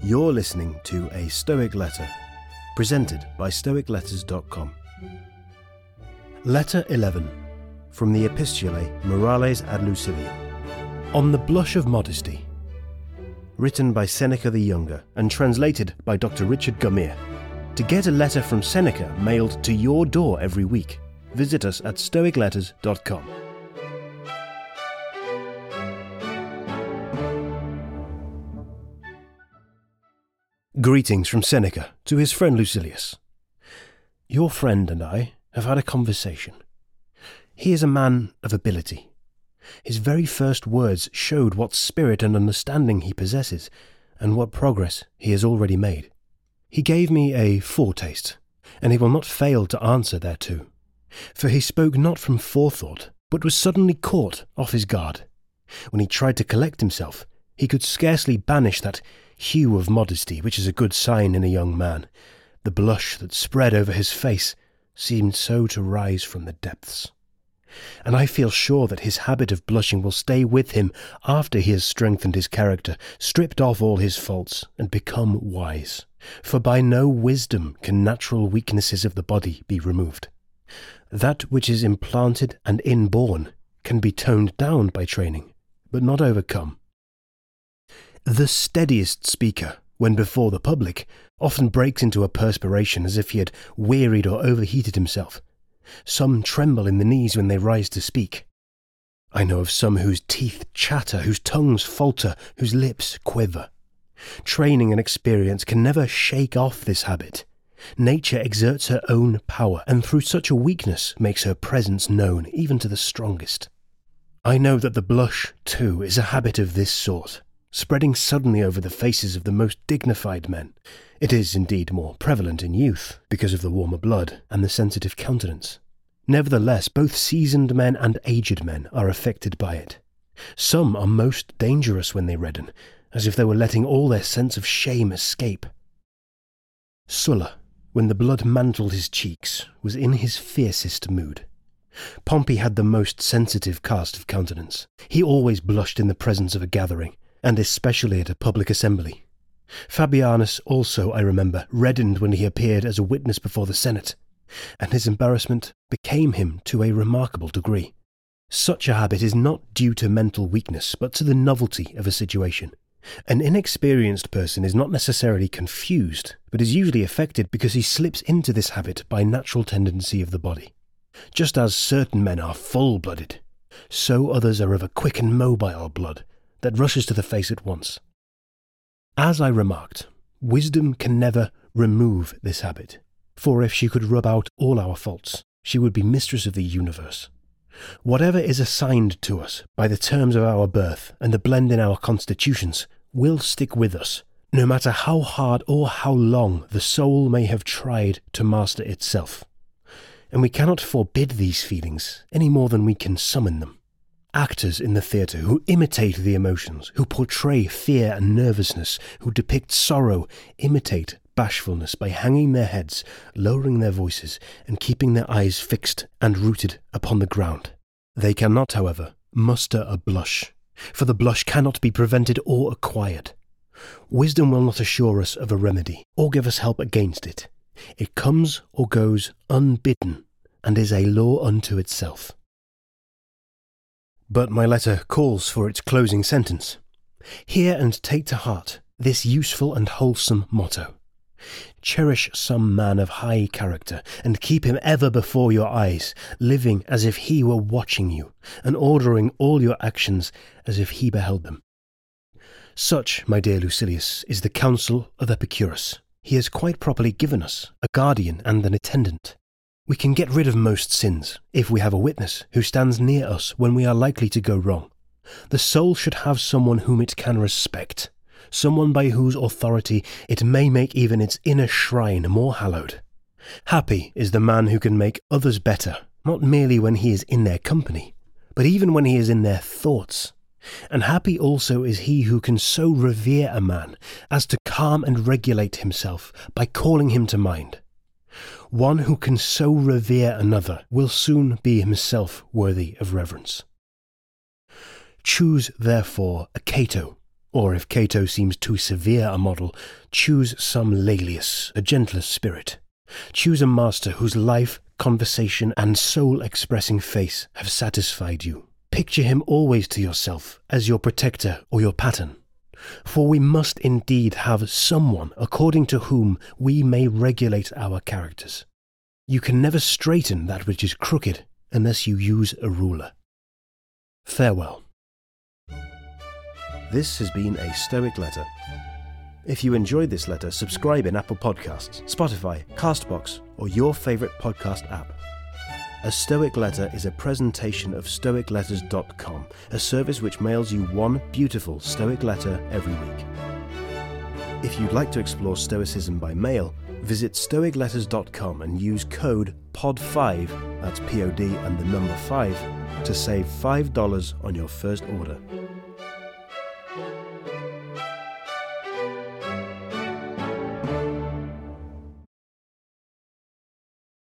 You're listening to A Stoic Letter, presented by StoicLetters.com. Letter 11 from the Epistulae Morales ad Lucilium On the Blush of Modesty, written by Seneca the Younger and translated by Dr. Richard Gummere. To get a letter from Seneca mailed to your door every week, visit us at stoicletters.com. Greetings from Seneca to his friend Lucilius. Your friend and I have had a conversation. He is a man of ability. His very first words showed what spirit and understanding he possesses, and what progress he has already made. He gave me a foretaste, and he will not fail to answer thereto. For he spoke not from forethought, but was suddenly caught off his guard. When he tried to collect himself, he could scarcely banish that hue of modesty which is a good sign in a young man. The blush that spread over his face seemed so to rise from the depths. And I feel sure that his habit of blushing will stay with him after he has strengthened his character, stripped off all his faults, and become wise. For by no wisdom can natural weaknesses of the body be removed. That which is implanted and inborn can be toned down by training, but not overcome. The steadiest speaker, when before the public, often breaks into a perspiration as if he had wearied or overheated himself. Some tremble in the knees when they rise to speak. I know of some whose teeth chatter, whose tongues falter, whose lips quiver. Training and experience can never shake off this habit. Nature exerts her own power, and through such a weakness makes her presence known even to the strongest. I know that the blush, too, is a habit of this sort spreading suddenly over the faces of the most dignified men. It is indeed more prevalent in youth, because of the warmer blood and the sensitive countenance. Nevertheless, both seasoned men and aged men are affected by it. Some are most dangerous when they redden, as if they were letting all their sense of shame escape. Sulla, when the blood mantled his cheeks, was in his fiercest mood. Pompey had the most sensitive cast of countenance. He always blushed in the presence of a gathering, and especially at a public assembly. Fabianus also, I remember, reddened when he appeared as a witness before the Senate, and his embarrassment became him to a remarkable degree. Such a habit is not due to mental weakness, but to the novelty of a situation. An inexperienced person is not necessarily confused, but is usually affected because he slips into this habit by natural tendency of the body. Just as certain men are full blooded, so others are of a quick and mobile blood, that rushes to the face at once. As I remarked, wisdom can never remove this habit, for if she could rub out all our faults, she would be mistress of the universe. Whatever is assigned to us by the terms of our birth and the blend in our constitutions will stick with us, no matter how hard or how long the soul may have tried to master itself. And we cannot forbid these feelings any more than we can summon them actors in the theatre who imitate the emotions, who portray fear and nervousness, who depict sorrow, imitate bashfulness by hanging their heads, lowering their voices, and keeping their eyes fixed and rooted upon the ground. They cannot, however, muster a blush, for the blush cannot be prevented or acquired. Wisdom will not assure us of a remedy, or give us help against it. It comes or goes unbidden, and is a law unto itself. But my letter calls for its closing sentence. Hear and take to heart this useful and wholesome motto. Cherish some man of high character, and keep him ever before your eyes, living as if he were watching you, and ordering all your actions as if he beheld them. Such, my dear Lucilius, is the counsel of Epicurus. He has quite properly given us a guardian and an attendant. We can get rid of most sins if we have a witness who stands near us when we are likely to go wrong. The soul should have someone whom it can respect, someone by whose authority it may make even its inner shrine more hallowed. Happy is the man who can make others better, not merely when he is in their company, but even when he is in their thoughts. And happy also is he who can so revere a man as to calm and regulate himself by calling him to mind one who can so revere another will soon be himself worthy of reverence. Choose, therefore, a Cato, or if Cato seems too severe a model, choose some Laelius, a gentler spirit. Choose a master whose life, conversation, and soul expressing face have satisfied you. Picture him always to yourself as your protector or your pattern. For we must indeed have someone according to whom we may regulate our characters. You can never straighten that which is crooked unless you use a ruler. Farewell. This has been a Stoic Letter. If you enjoyed this letter, subscribe in Apple Podcasts, Spotify, Castbox, or your favourite podcast app. A Stoic Letter is a presentation of StoicLetters.com, a service which mails you one beautiful Stoic letter every week. If you'd like to explore Stoicism by mail, visit StoicLetters.com and use code POD5, that's P O D and the number 5, to save $5 on your first order.